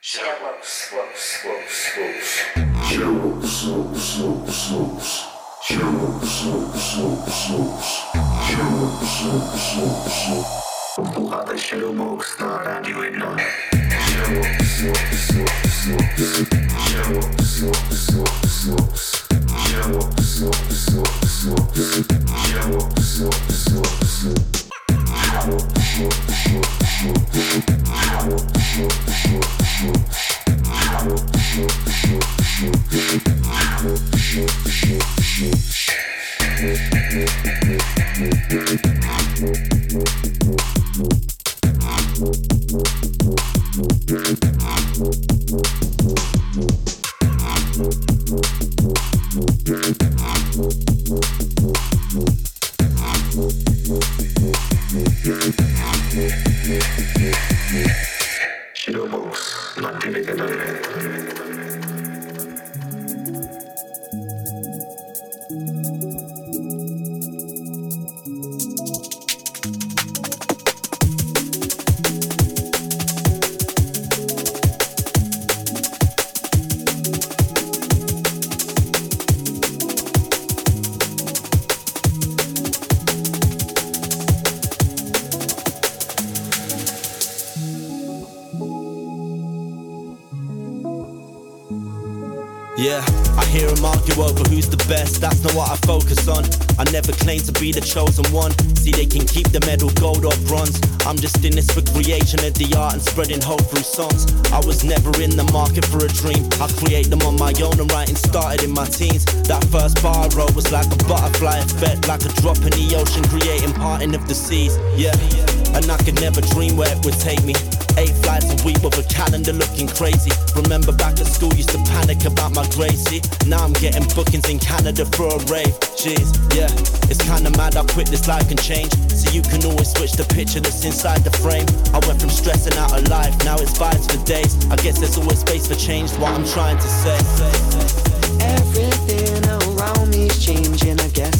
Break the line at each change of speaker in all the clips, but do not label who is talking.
Shallows, slows, slows, slows. Shallows, slows, slows, slows. Shallows, slows, slows, slows. Shallows, slows, slows, slows. Бугата шеломок на радио едно. Shallows, slows, slows, slows. Shallows, slows, slows, slows. Shallows, slows, slows, slows. Shallows, slows, slows, slows. Thank you. And spreading hope through songs. I was never in the market for a dream. I create them on my own and writing started in my teens. That first bar I wrote was like a butterfly effect, like a drop in the ocean, creating parting of the seas. Yeah, and I could never dream where it would take me. Eight flights a week with a calendar looking crazy. Remember back at school, used to panic about my. See, now I'm getting bookings in Canada for a rave. Jeez, yeah, it's kinda mad I quit this life can change. So you can always switch the picture that's inside the frame. I went from stressing out of life, now it's vibes for days. I guess there's always space for change, what I'm trying to say.
Everything around me's changing, I guess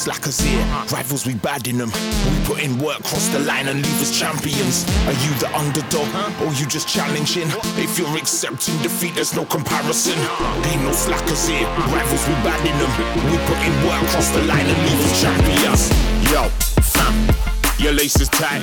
slackers here, rivals we bad in them. We put in work, cross the line and leave us champions. Are you the underdog or you just challenging? If you're accepting defeat, there's no comparison. Ain't no slackers here, rivals we bad in them. We put in work, cross the line and leave us champions. Yo. Your lace is tight,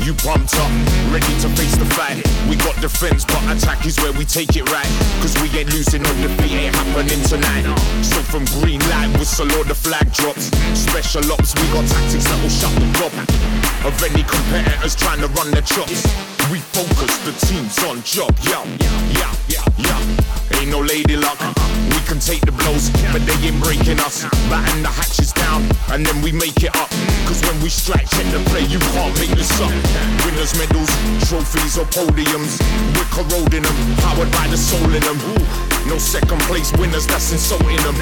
you pumped up, ready to face the fight. We got defense, but attack is where we take it right. Cause we ain't losing, no defeat ain't happening tonight. So from green light, whistle or the flag drops. Special ops, we got tactics that will shut the top of any competitors trying to run their chops. We focus, the team's on job, yo, yeah, yeah, yeah. Ain't no lady luck. We can take the blows, but they ain't breaking us. Batten the hatches down, and then we make it up. Cause when we strike, check the play, you can't make this up. Winners' medals, trophies, or podiums. We're corroding them, powered by the soul in them. No second place winners, that's insulting them.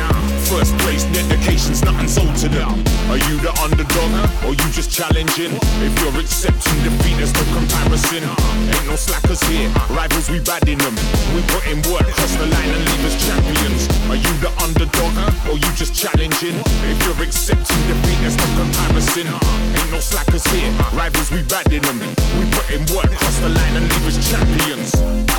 First place, dedication's nothing's owed to them. Are you the underdog, or you just challenging? If you're accepting defeat, there's no comparison. Ain't no slackers here, rivals we bad in them. We put in work, cross the line and leave us champions. Are you the underdog, or you just challenging? If you're accepting defeat, there's no comparison. Ain't no slackers here, rivals we bad in them. We put in work, cross the line and leave us champions.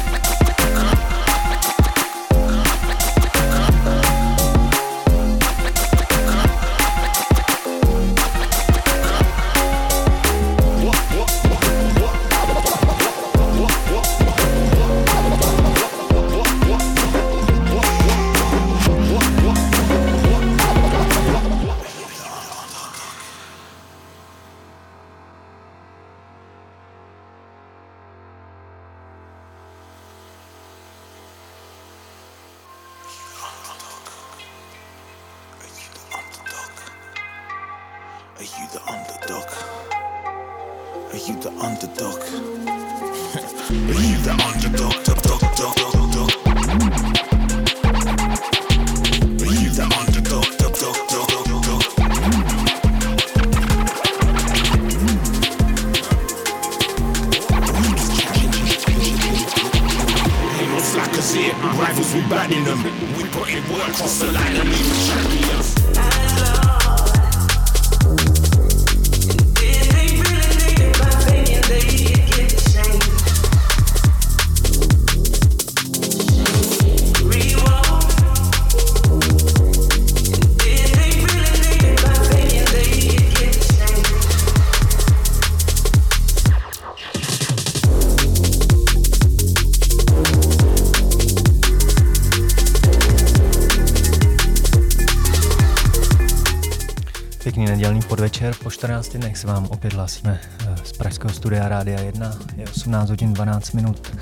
Po 14 dnech se vám opět hlásíme eh, z Pražského studia Rádia 1. Je 18 hodin 12 minut.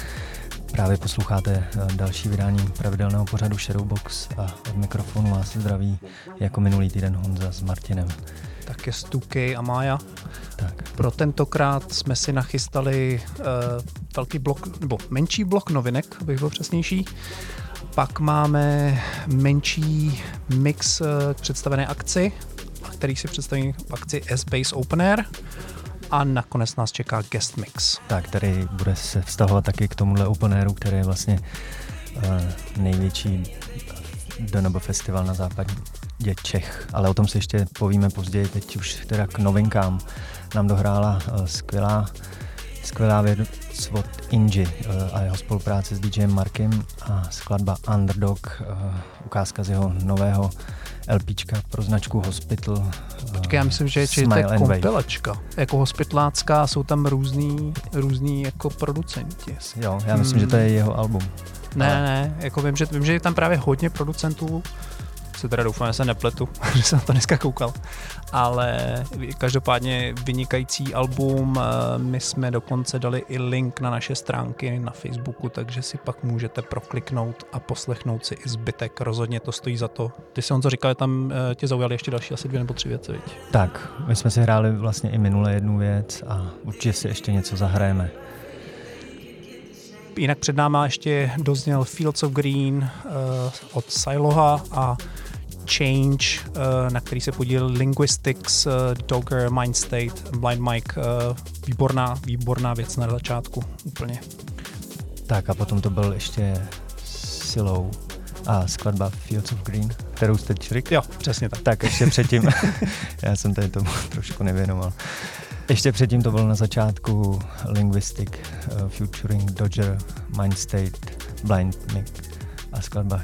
Právě posloucháte eh, další vydání pravidelného pořadu Shadowbox a od mikrofonu vás zdraví jako minulý týden Honza s Martinem.
Tak je Stuky a Mája. Tak. Pro tentokrát jsme si nachystali uh, velký blok, nebo menší blok novinek, abych byl přesnější. Pak máme menší mix uh, představené akci který si představím v akci S-Base Open Air. A nakonec nás čeká guest mix.
Tak, který bude se vztahovat taky k tomuhle Open Airu, který je vlastně uh, největší Donobo festival na západě Čech, ale o tom si ještě povíme později, teď už teda k novinkám. Nám dohrála uh, skvělá skvělá věc od Inji uh, a jeho spolupráce s DJem Markem a skladba Underdog, ukázka z jeho nového LPčka pro značku Hospital.
Počkej, já myslím, že, je to kompilačka. Jako hospitlácká, jsou tam různý, různý jako producenti.
Jo, já myslím, hmm. že to je hmm. jeho album.
Ne, Ale... ne, jako vím že, vím, že je tam právě hodně producentů, se teda doufám, že se nepletu, že jsem na to dneska koukal. Ale každopádně vynikající album, eh, my jsme dokonce dali i link na naše stránky na Facebooku, takže si pak můžete prokliknout a poslechnout si i zbytek. Rozhodně to stojí za to. Ty si on co říkal, tam eh, tě zaujaly ještě další asi dvě nebo tři věci, viď?
Tak, my jsme si hráli vlastně i minule jednu věc a určitě si ještě něco zahrajeme.
Jinak před náma ještě dozněl Fields of Green uh, od Siloha a Change, uh, na který se podílel Linguistics, uh, Dogger, Mindstate, Blind Mike. Uh, výborná, výborná věc na začátku úplně.
Tak a potom to byl ještě silou
a skladba Fields of Green, kterou jste črik.
Jo, přesně tak.
Tak ještě předtím, já jsem tady tomu trošku nevěnoval. Ještě předtím to bylo na začátku Linguistic, uh, Futuring, Dodger, Mindstate, Blind Mick a skladba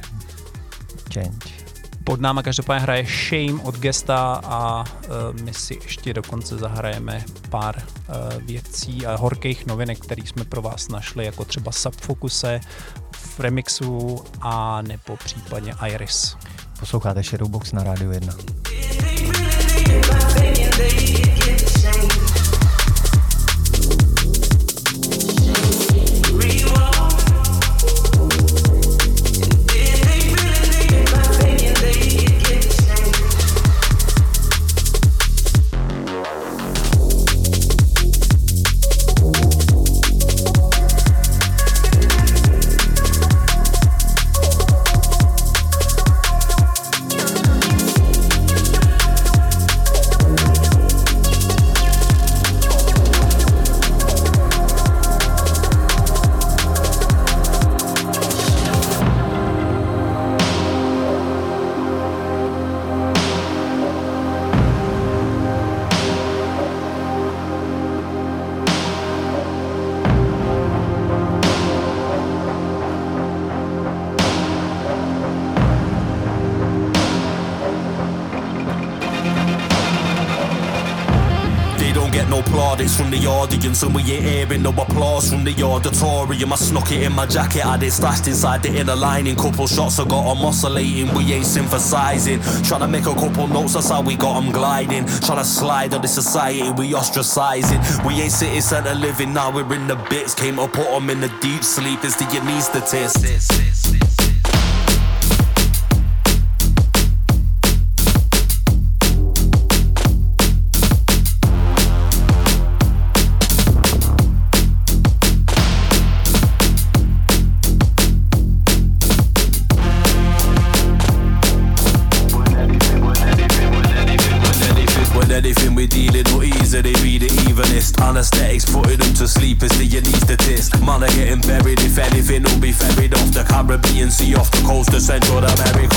Change.
Pod náma každopádně hraje Shame od Gesta a uh, my si ještě dokonce zahrajeme pár uh, věcí a horkých novinek, které jsme pro vás našli, jako třeba Subfocuse v remixu a nebo případně Iris.
Posloucháte Shadowbox na Rádiu 1. And we ain't hearing no applause from the auditorium. I snuck it in my jacket, had it stashed inside the inner lining. Couple shots I got them oscillating, we ain't synthesizing. Trying to make a couple notes, that's how we got them gliding. Trying to slide on the society, we ostracizing. We ain't city centre living now, we're in the bits. Came to put them in the deep sleep, it's the anaesthetist.
Sea off the coast of Central America.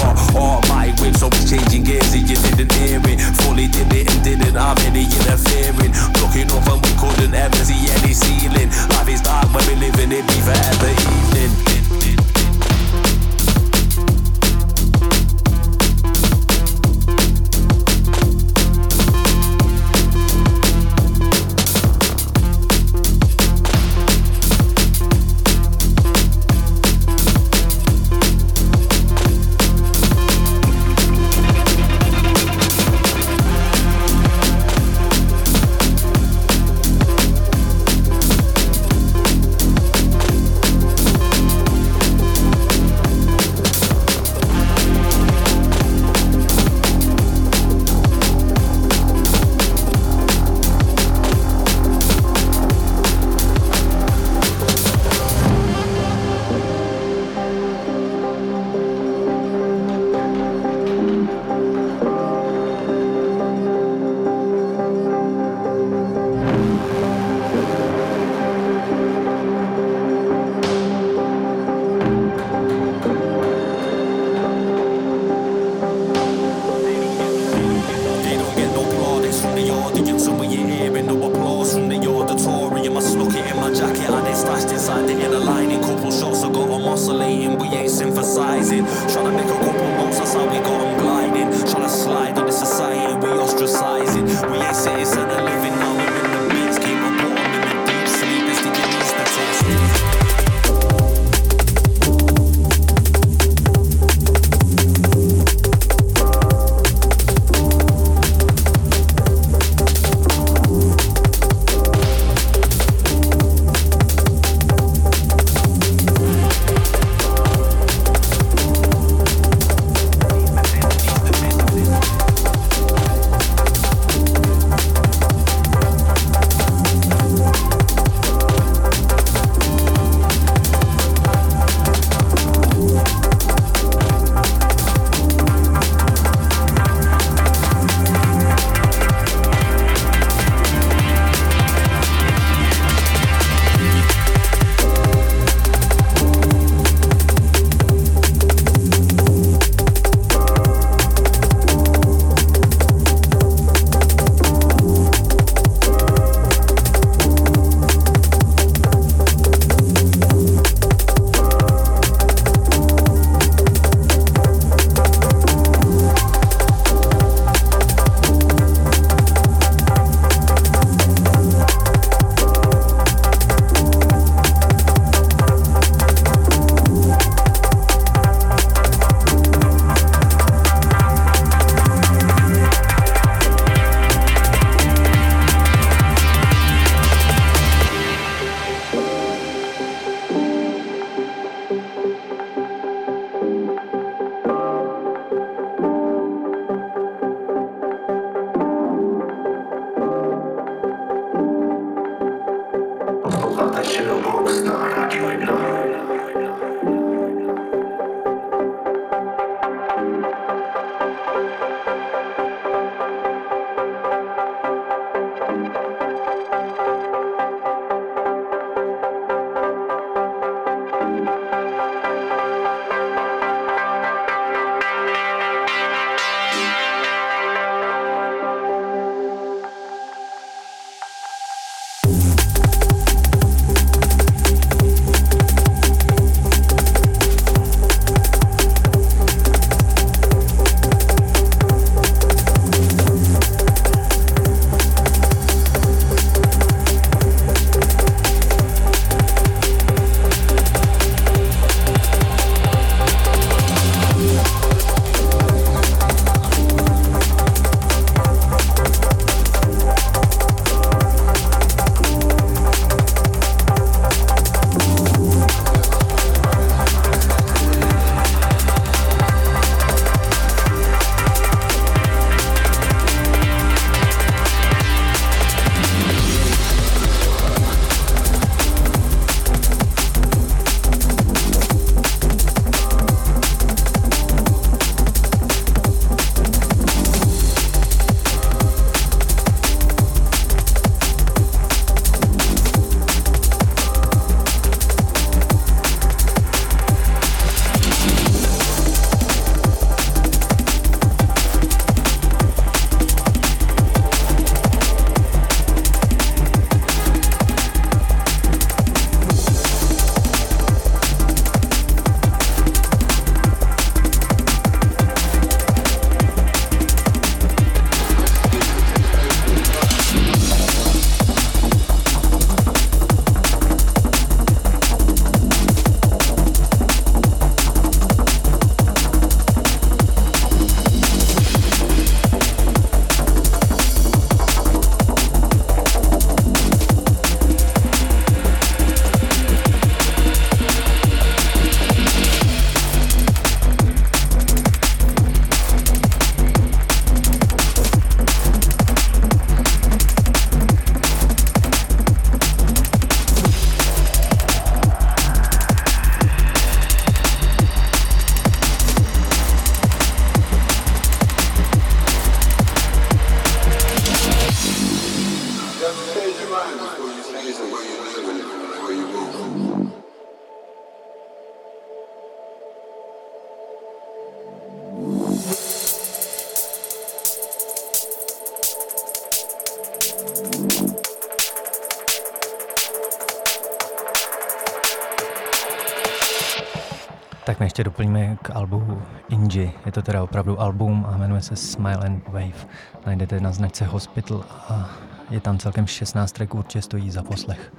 Ještě doplníme k albu Inji. Je to teda opravdu album a jmenuje se Smile and Wave. Najdete na značce Hospital a je tam celkem 16 tracků, určitě stojí za poslech.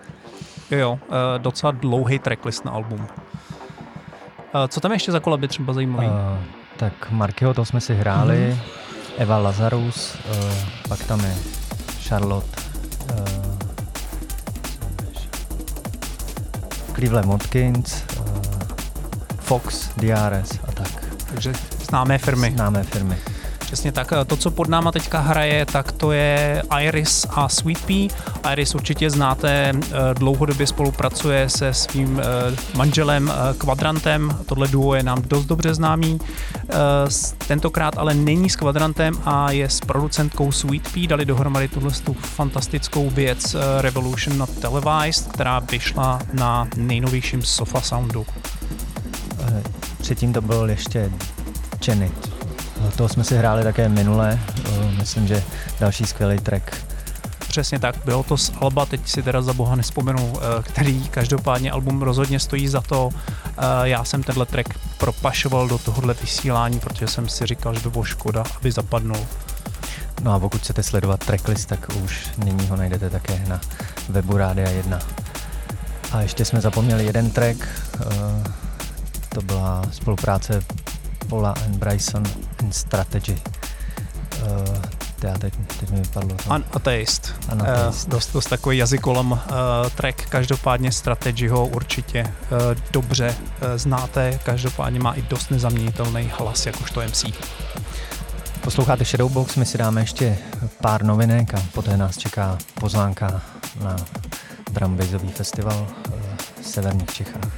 Jo, jo, eh, docela dlouhý tracklist na album. Eh, co tam ještě za kolaby třeba zajímavý? Uh,
tak Markyho to jsme si hráli, mm-hmm. Eva Lazarus, uh, pak tam je Charlotte uh, Cleveland Watkins, Fox, DRS a tak.
Takže známé firmy.
Známé firmy.
Přesně tak. To, co pod náma teďka hraje, tak to je Iris a Sweet Pea. Iris určitě znáte, eh, dlouhodobě spolupracuje se svým eh, manželem eh, Kvadrantem. Tohle duo je nám dost dobře známý. Tentokrát ale není s Kvadrantem a je s producentkou Sweet Pea. Dali dohromady tuhle tu fantastickou věc Revolution Not Televised, která vyšla na nejnovějším Sofa Soundu.
Předtím to byl ještě Janet. To jsme si hráli také minule. Myslím, že další skvělý track.
Přesně tak, bylo to z Alba, teď si teda za boha nespomenu, eh, který každopádně album rozhodně stojí za to. Eh, já jsem tenhle track propašoval do tohohle vysílání, protože jsem si říkal, že by bylo škoda, aby zapadnul.
No a pokud chcete sledovat tracklist, tak už nyní ho najdete také na webu Rádia 1. A ještě jsme zapomněli jeden track, eh, to byla spolupráce Paula and Bryson in Strategy. Uh, já teď, teď mi vypadlo
to. An ateist. Uh, dost, dost takový jazykolom uh, track, každopádně Strategy ho určitě uh, dobře uh, znáte, každopádně má i dost nezaměnitelný hlas, jakožto MC.
Posloucháte Shadowbox, my si dáme ještě pár novinek a poté nás čeká pozvánka na Drum festival v severních Čechách.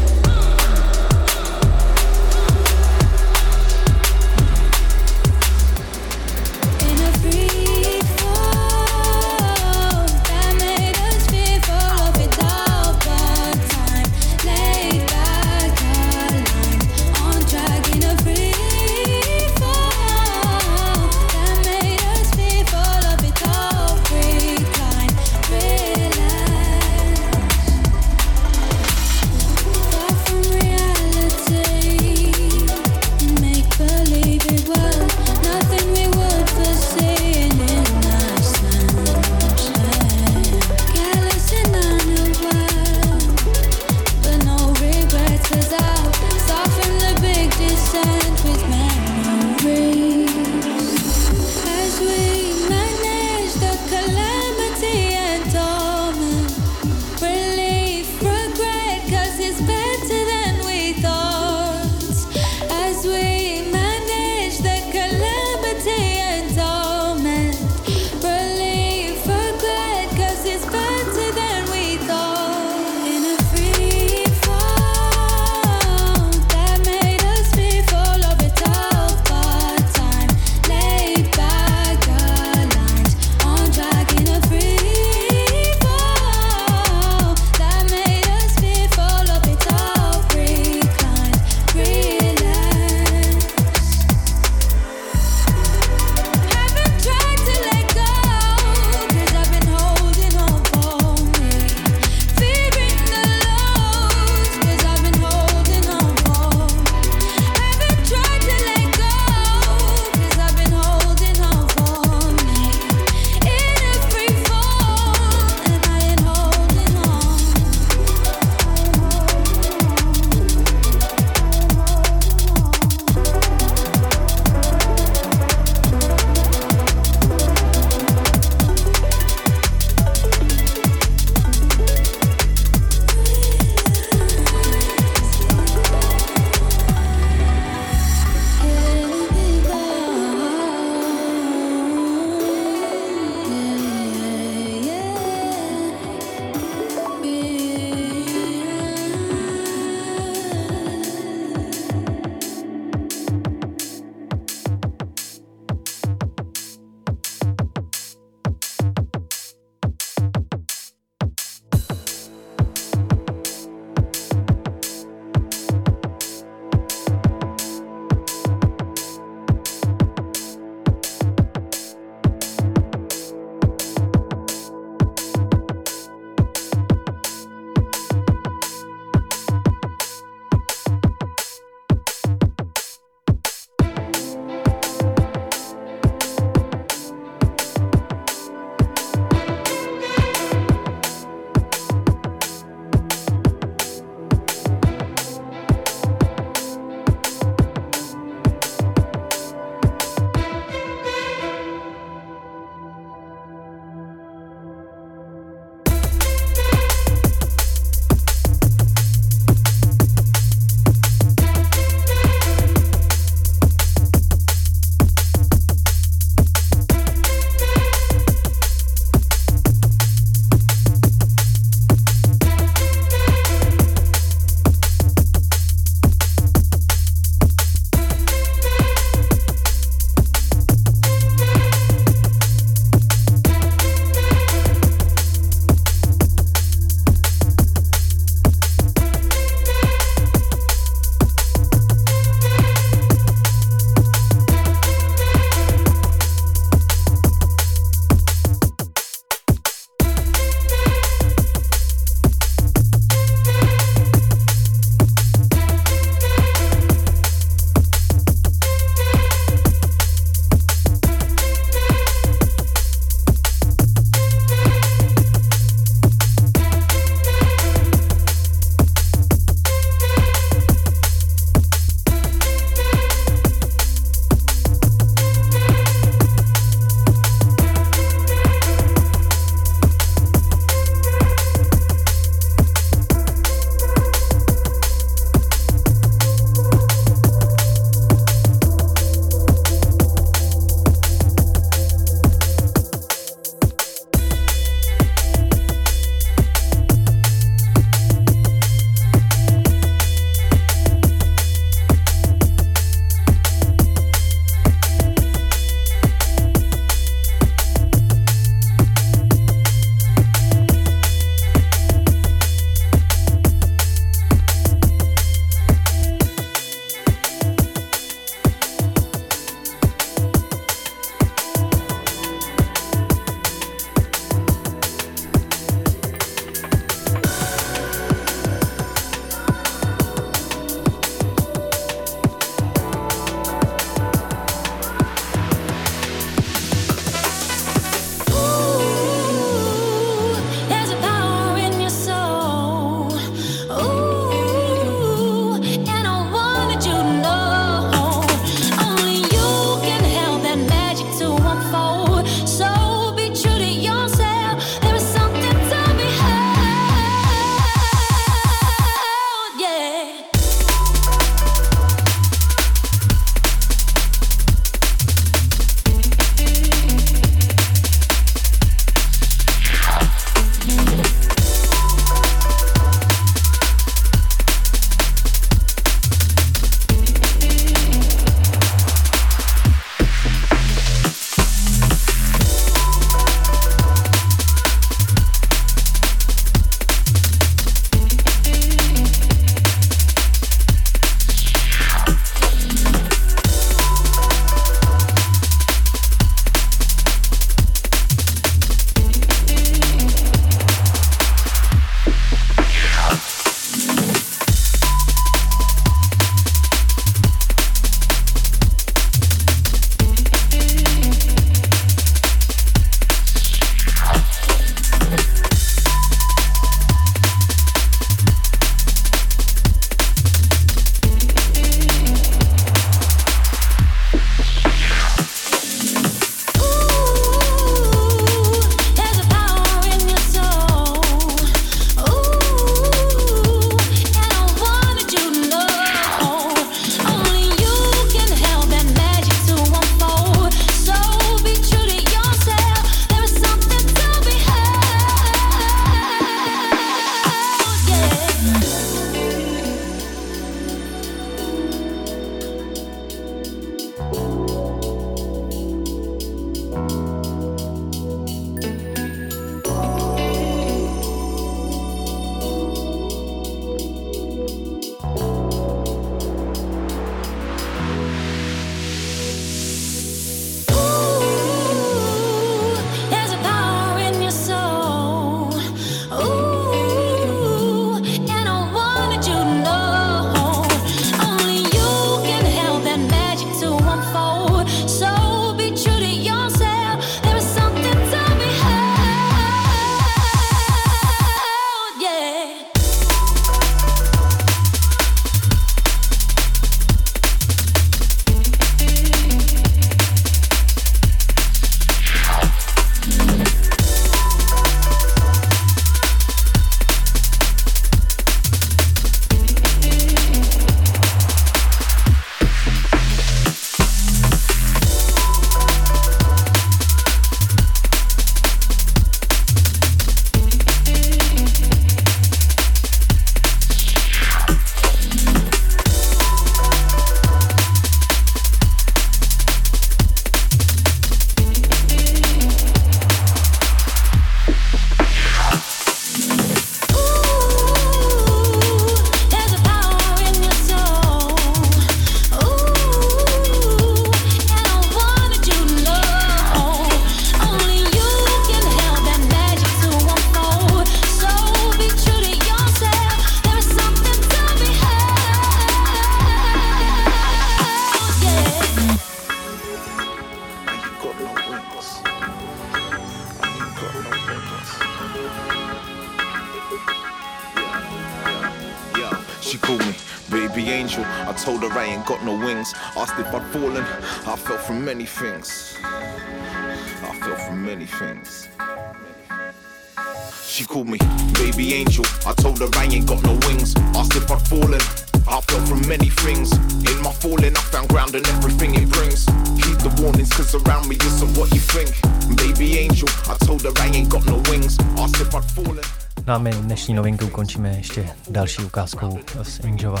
Ain't got no wings. Asked if I'd fallen. I fell from many things. In my falling, I found ground and everything it brings. Keep the warnings, cause around me isn't what you think. Baby angel, I told her I ain't got no wings. Asked if I'd fallen.
No a my dnešní novinku končíme ještě další ukázkou z Angelova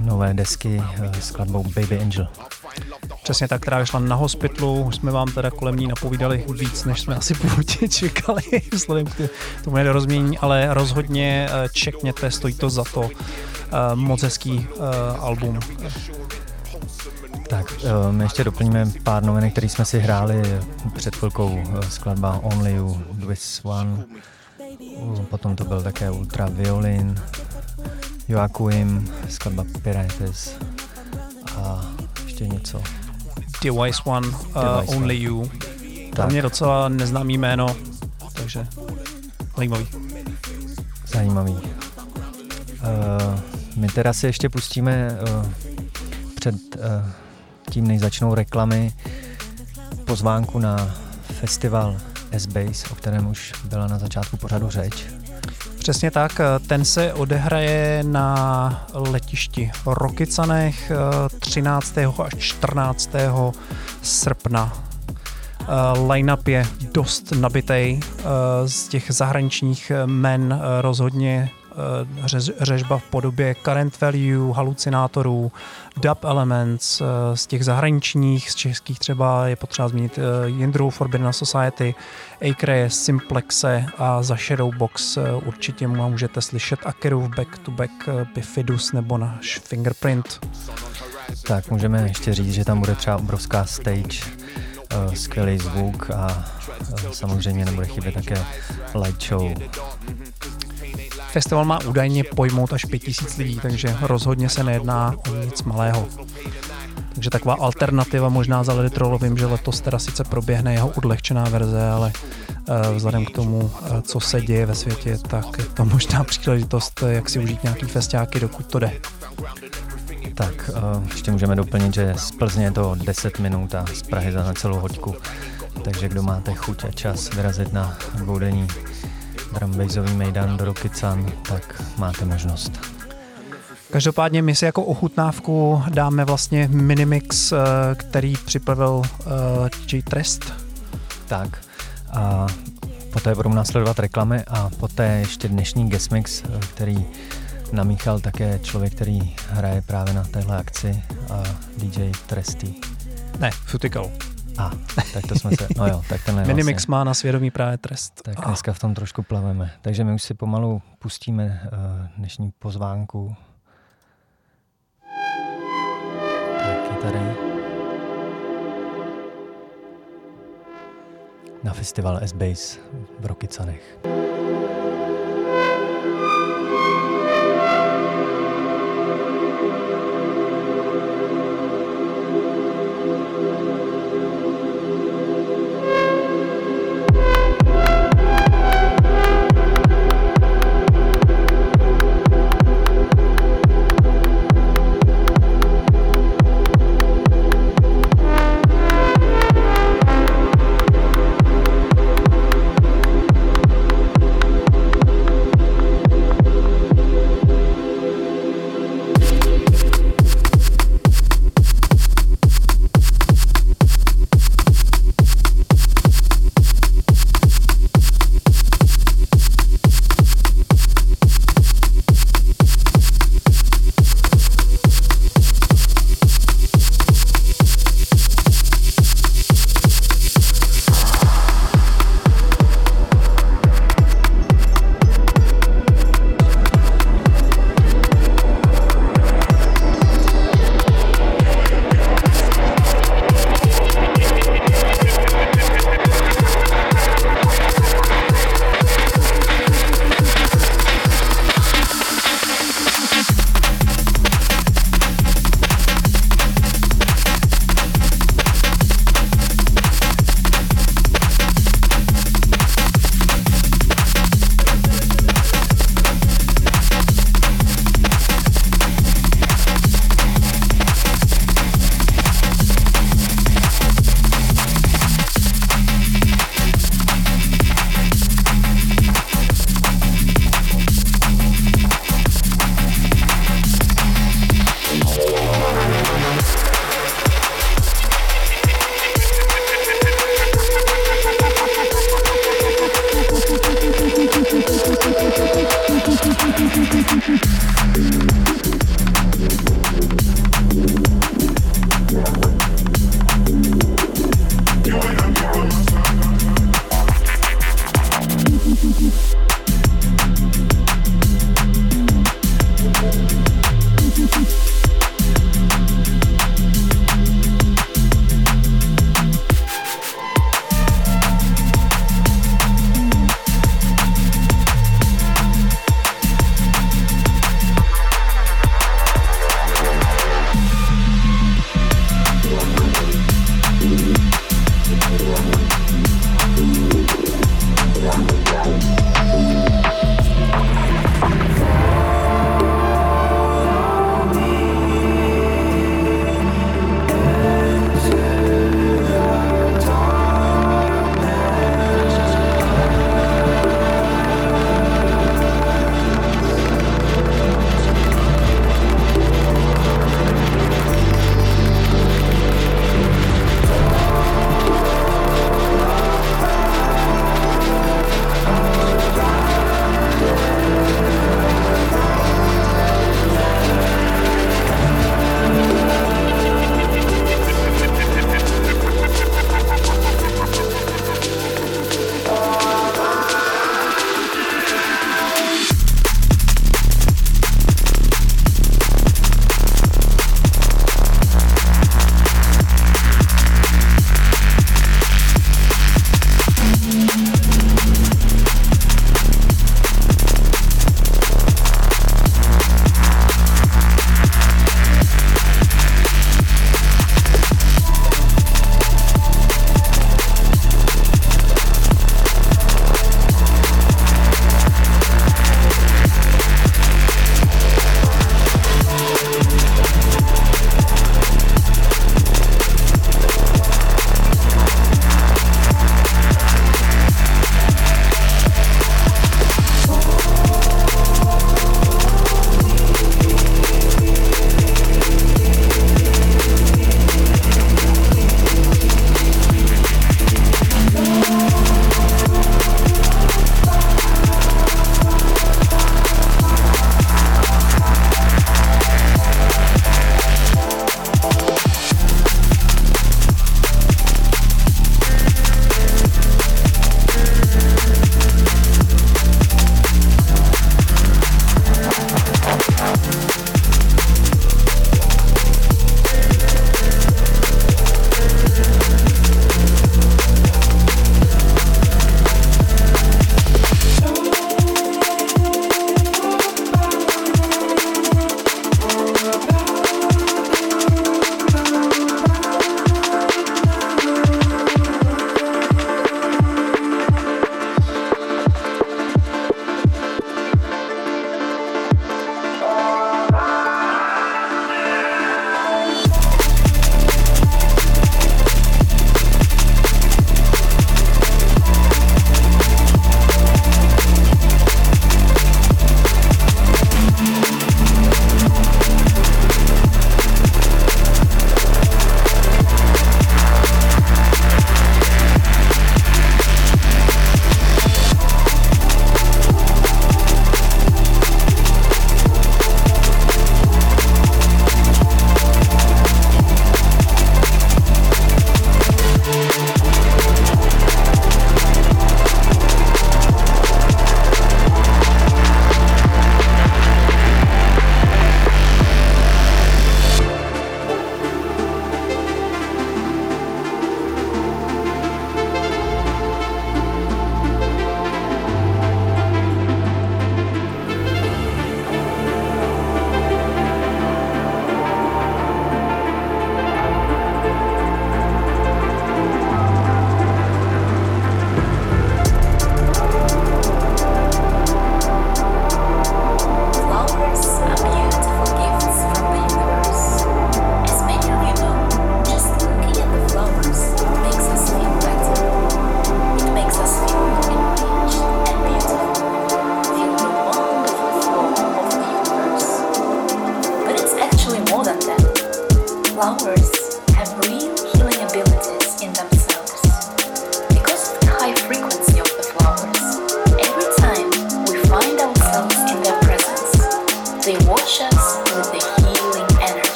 nové desky eh, s skladbou Baby Angel.
Přesně tak, která vyšla na hospitlu. Už jsme vám teda kolem ní napovídali víc, než jsme asi původně čekali, vzhledem k tomu nedorozmění, ale rozhodně eh, čekněte, stojí to za to. Eh, moc hezký album.
Tak, my ještě doplníme pár novinek, které jsme si hráli před chvilkou. Skladba Only You, This One, potom to byl také Ultra Violin, Joaquim, skladba Pirates a ještě něco.
The Wise One, uh, Wise Only One. You. Tam mě docela neznámý jméno, takže zajímavý.
Zajímavý. Uh, my teda si ještě pustíme uh, před uh, tím, než začnou reklamy, pozvánku na festival S-Base, o kterém už byla na začátku pořadu řeč.
Přesně tak, ten se odehraje na letišti Rokycanech 13. Eh, až 14. srpna. Eh, line-up je dost nabitej, eh, z těch zahraničních men rozhodně řežba v podobě current value, halucinátorů, dub elements, z těch zahraničních, z českých třeba je potřeba zmínit Jindru Forbidden Society, Acre, Simplexe a za Shadowbox určitě můžete slyšet Akeru Back to Back, Bifidus nebo náš Fingerprint.
Tak můžeme ještě říct, že tam bude třeba obrovská stage, skvělý zvuk a samozřejmě nebude chybět také light show.
Festival má údajně pojmout až 5000 lidí, takže rozhodně se nejedná o nic malého. Takže taková alternativa možná za Lady vím, že letos teda sice proběhne jeho odlehčená verze, ale uh, vzhledem k tomu, uh, co se děje ve světě, tak je to možná příležitost, jak si užít nějaký festiáky, dokud to jde.
Tak, ještě můžeme doplnit, že z Plzně je to 10 minut a z Prahy za celou hoďku. Takže kdo máte chuť a čas vyrazit na dvoudenní drumbassový mejdan do Rokycan, tak máte možnost.
Každopádně my si jako ochutnávku dáme vlastně minimix, eh, který připravil uh. Trest.
Tak a poté budou následovat reklamy a poté ještě dnešní guest mix, eh, který namíchal také člověk, který hraje právě na téhle akci a DJ Tresty.
Ne, Futical.
A, tak to jsme se, no jo, tak ten
Minimix vlastně. má na svědomí právě trest.
Tak dneska v tom trošku plaveme. Takže my už si pomalu pustíme uh, dnešní pozvánku tady na festival S-Base v Rokycanech.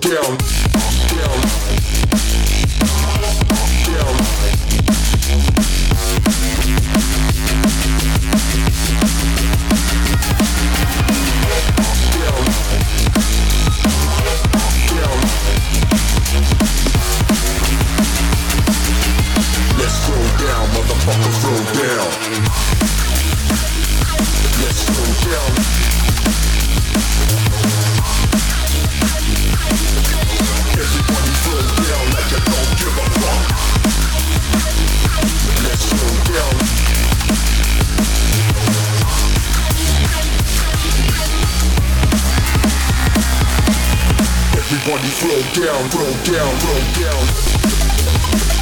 Down, Everybody roll down, roll down, roll down.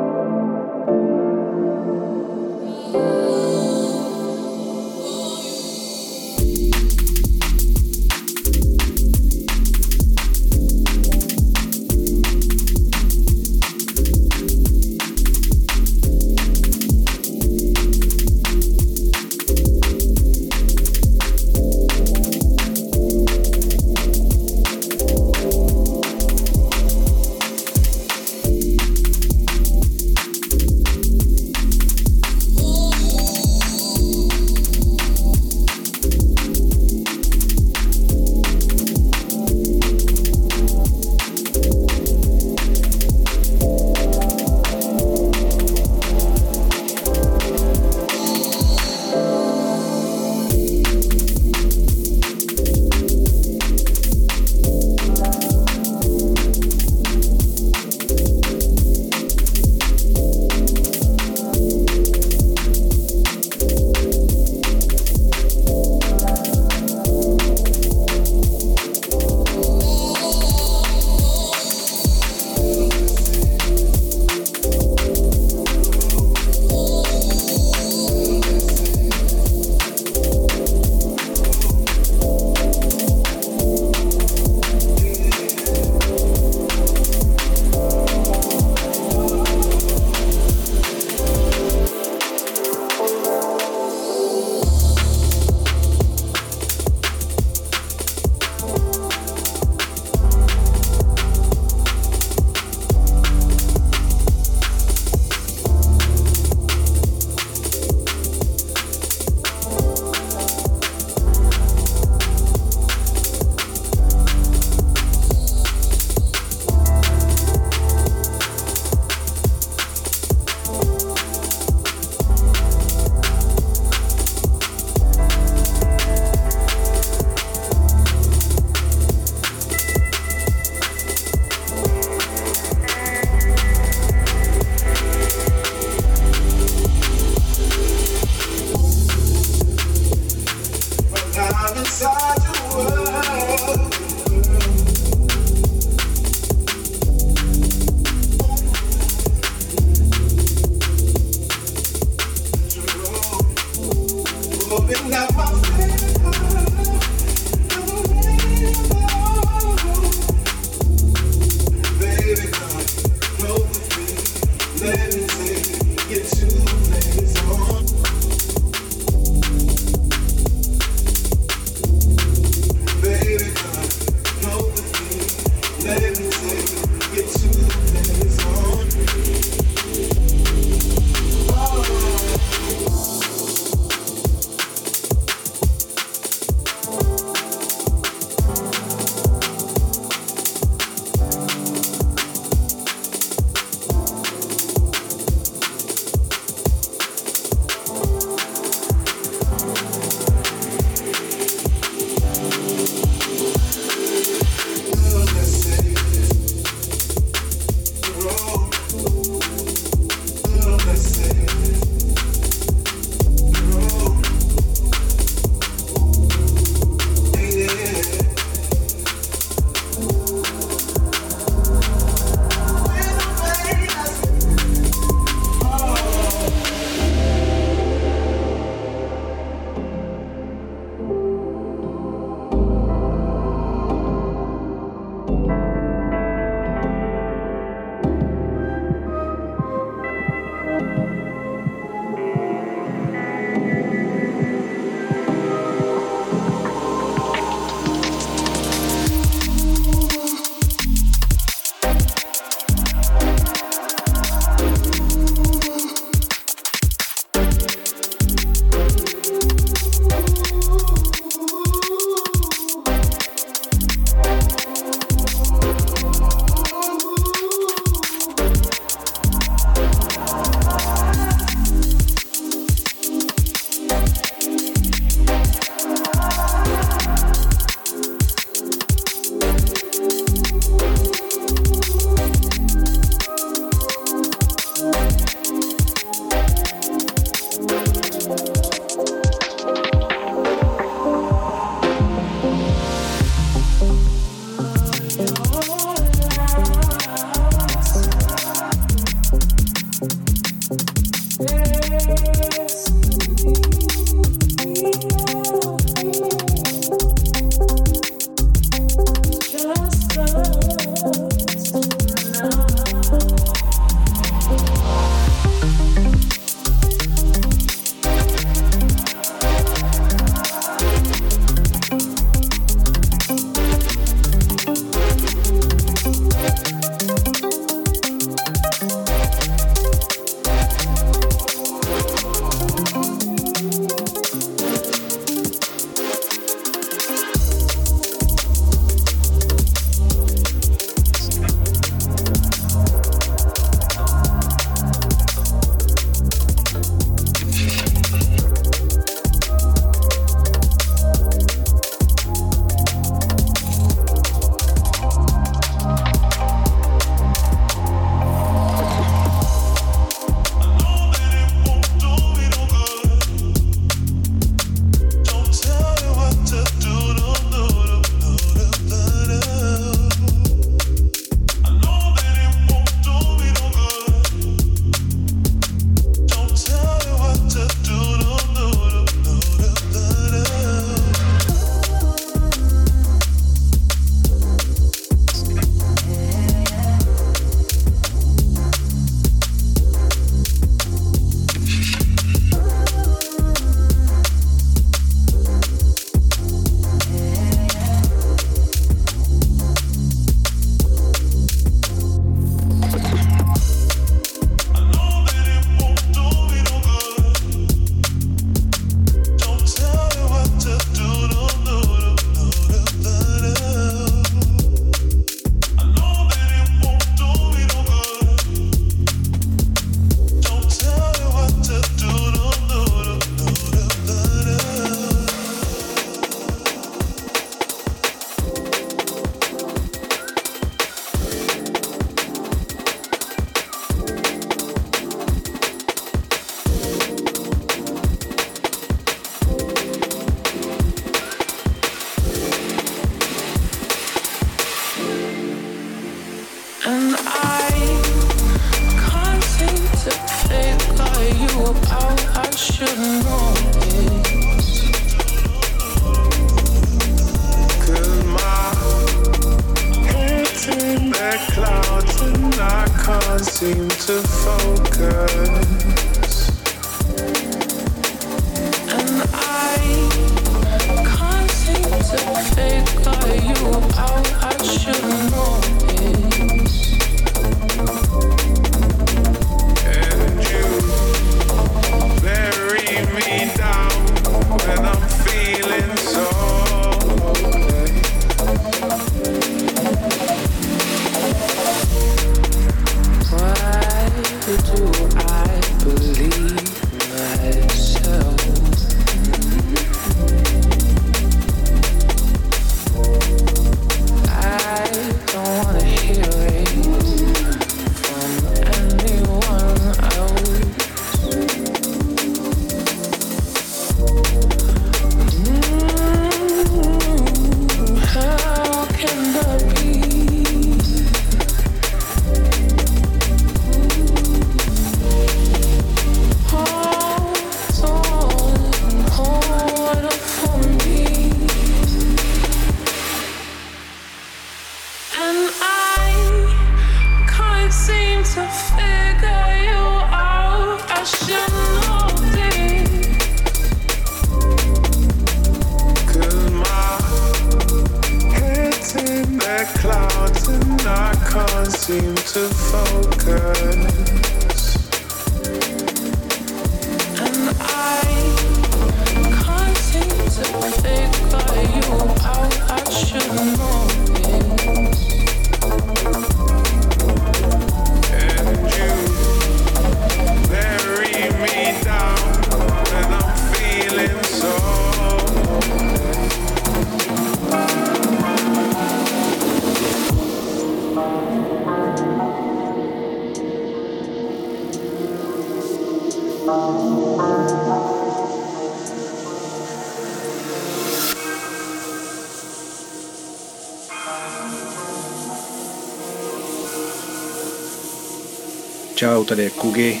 Tady je Kugi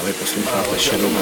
a vy posloucháte Shadowbox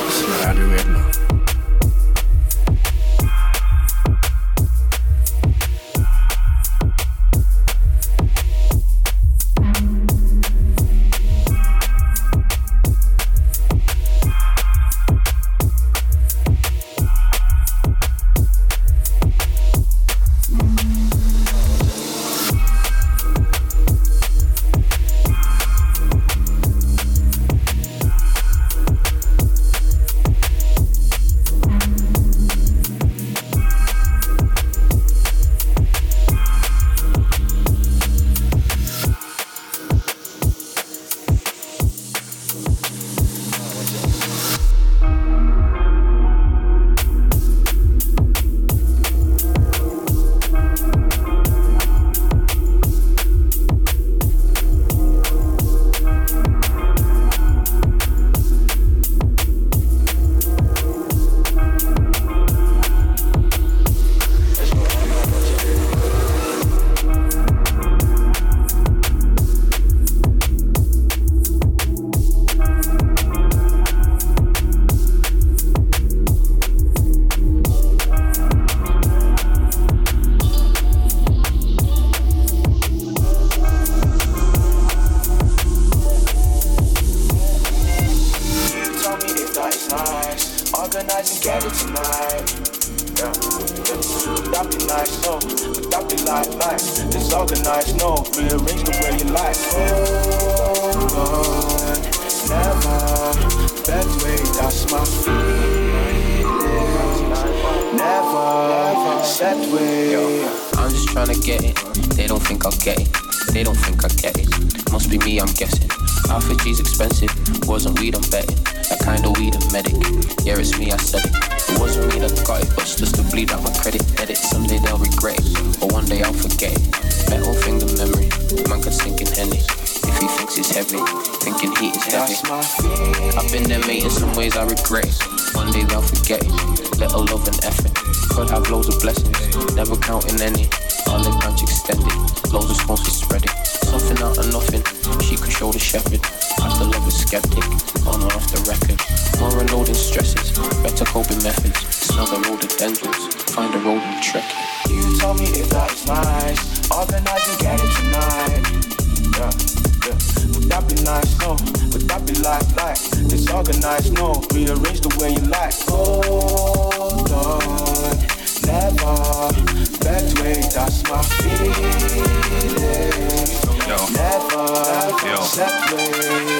sex is heavy, thinking heat is heavy. I've been there, mate, in some ways I regret. One day
they'll forget it,
little love
and effort. God have loads of blessings, never counting any. All the branch extended, loads of sponsors spread it. Something out of nothing, she could show the shepherd. After love is skeptic, on and off the record. More unloading stresses, better coping methods. Another road of dangers, find a road and trek it. You told me if that's nice, organize and get it tonight. Yeah. Would that be nice? No. Would that be like, like, disorganized? No. Rearrange the way you like. Hold on. Never. That way, that's my feeling.
Yo.
Never.
Yo.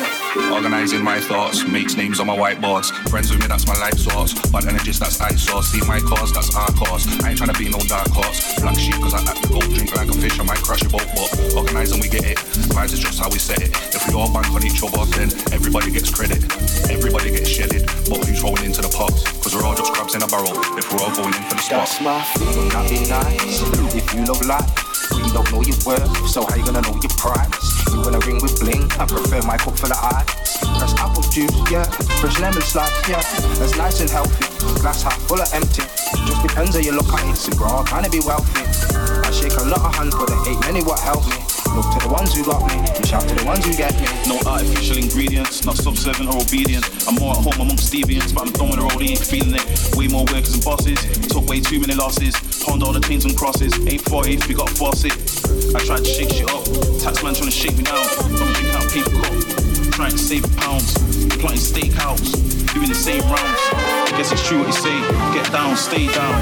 Way.
Organizing my thoughts, makes names on my whiteboards. Friends with me, that's my life source. But energies, that's ice sauce. See my cause, that's our cause. I ain't trying to be no dark horse. Black sheep, cause I act the gold, drink like a fish, I might crash your boat. But organizing, we get it. Vibes is just how we set it. If we all bank on each other, then everybody gets credit. Everybody gets shedded. But who's rolling into the pot? Cause we're all just crabs in a barrel. If we're all going in for the spot.
That's my
Would that be nice if you love life? You don't know your worth, so how you gonna know your price? You wanna ring with bling? I prefer my cup full of. Press apple juice, yeah. Fresh lemon slice, yeah. That's nice and healthy. Glass half full of empty. Just depends how you look at bro, trying to be wealthy. I shake a lot of hands, but there ain't many what help me. Look to the ones who got me, and shout to the ones who get me.
No artificial ingredients, not subservient or obedient. I'm more at home amongst deviants, but I'm done with the roadie, feeling it. Way more workers and bosses, took way too many losses. Pond all the chains and crosses, ain't 40 we got to force it. I tried to shake shit up, taxman trying to shake me down. I'm drinking out paper cup, trying to save pounds. Plotting steakhouse, doing the same rounds. I Guess it's true what you say, get down, stay down.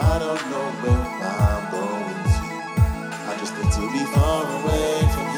I
don't
know where I'm going to. I just need to be far away from you.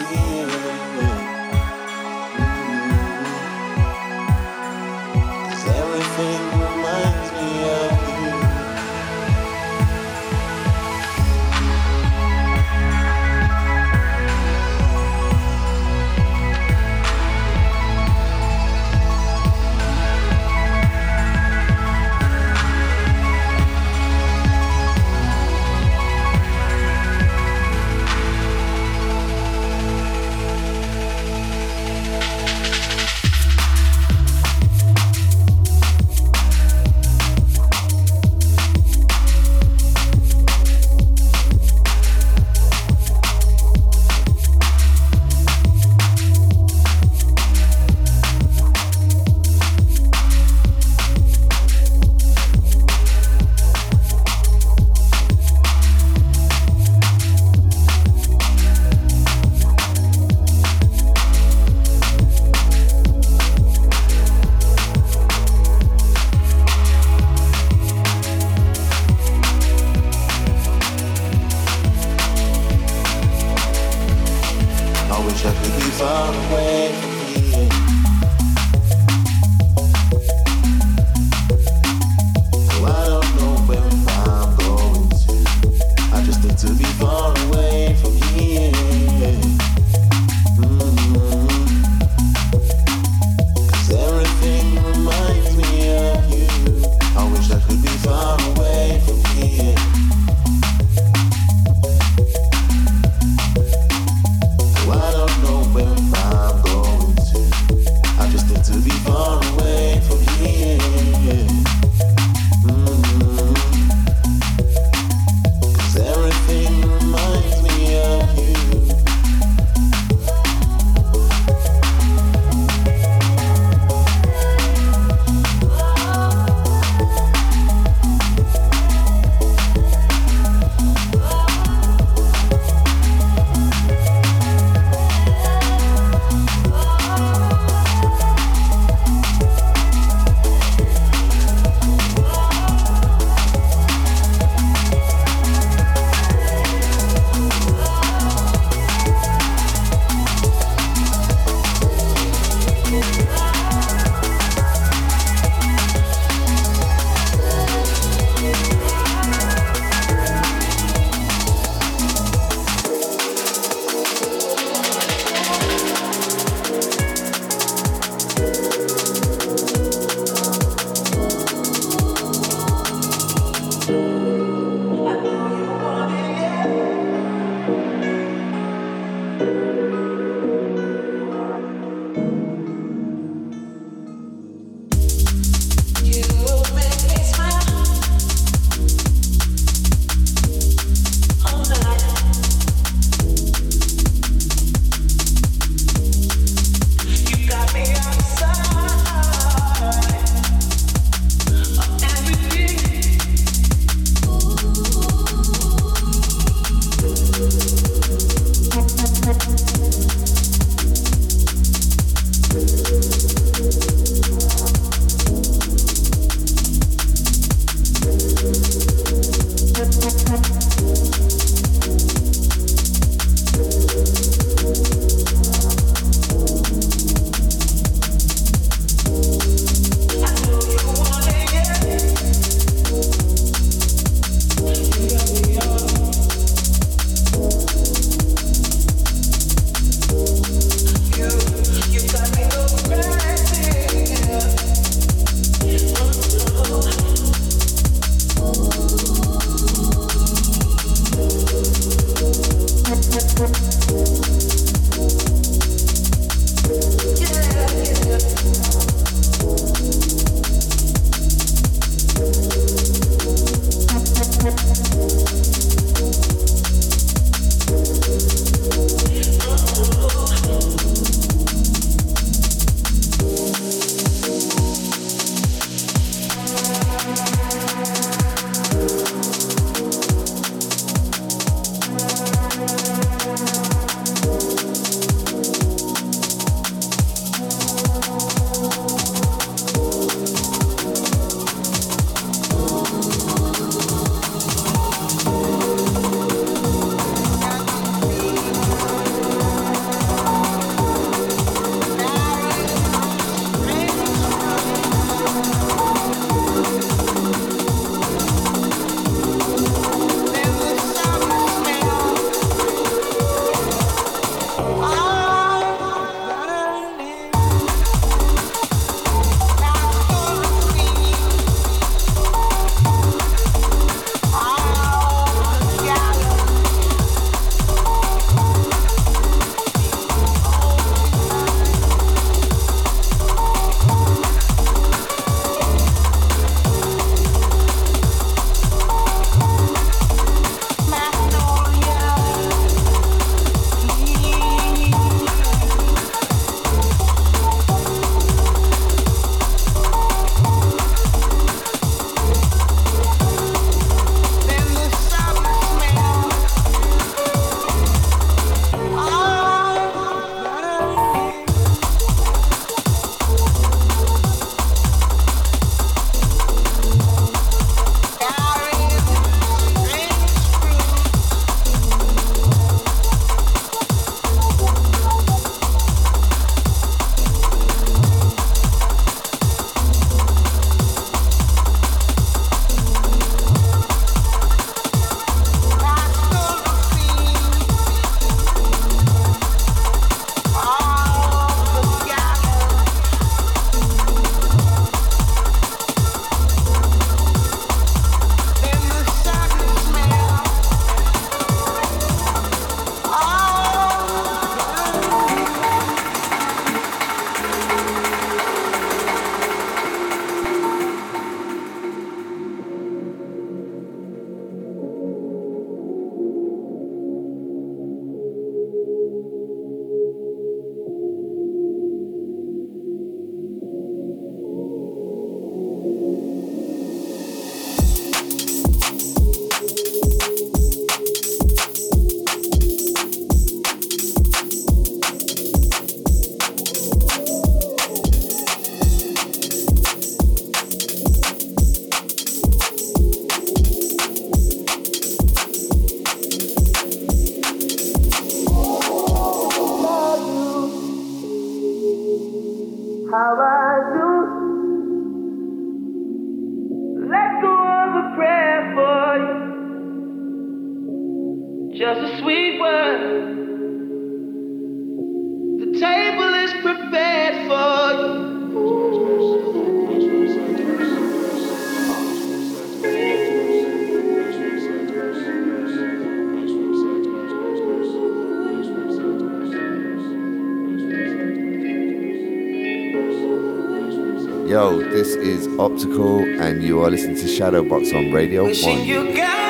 Optical, and you are listening to Shadowbox on Radio
Wishing
1.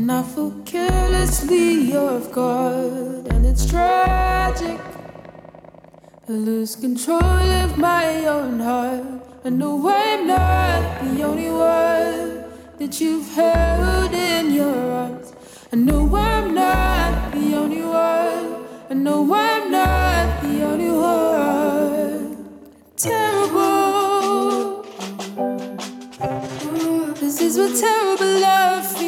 And I fall carelessly off guard, and it's tragic. I lose control of my own heart. I know I'm not the only one that you've held in your arms. I know I'm not the only one. I know I'm not the only one. Terrible. This is what terrible love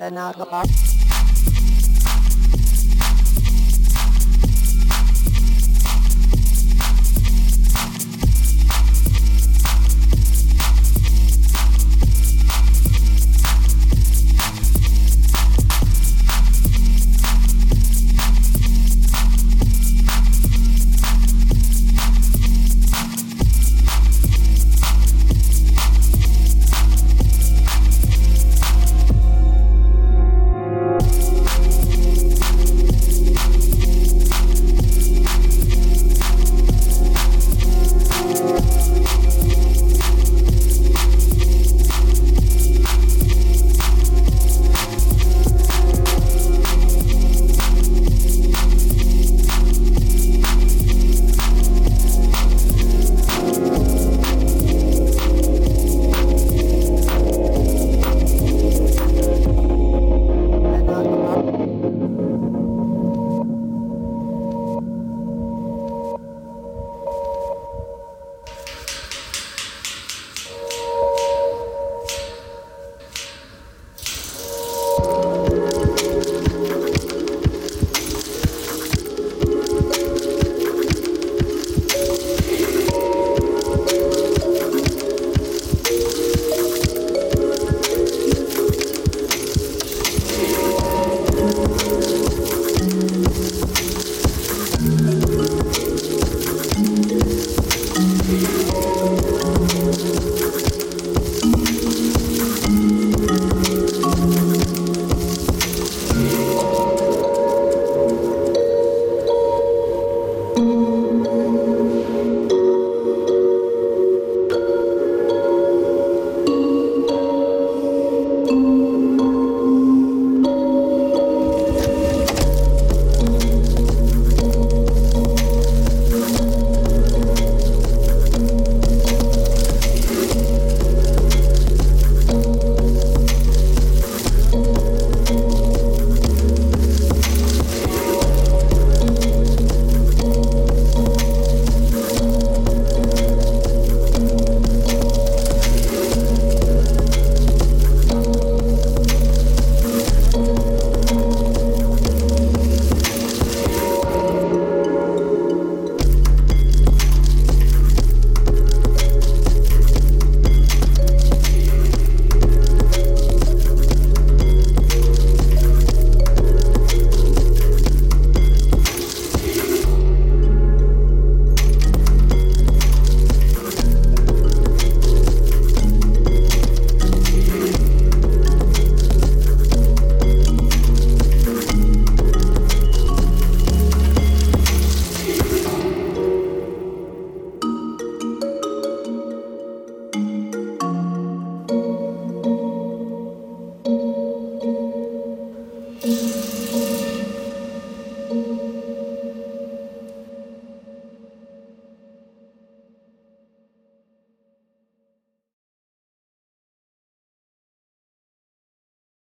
And I'll go
off.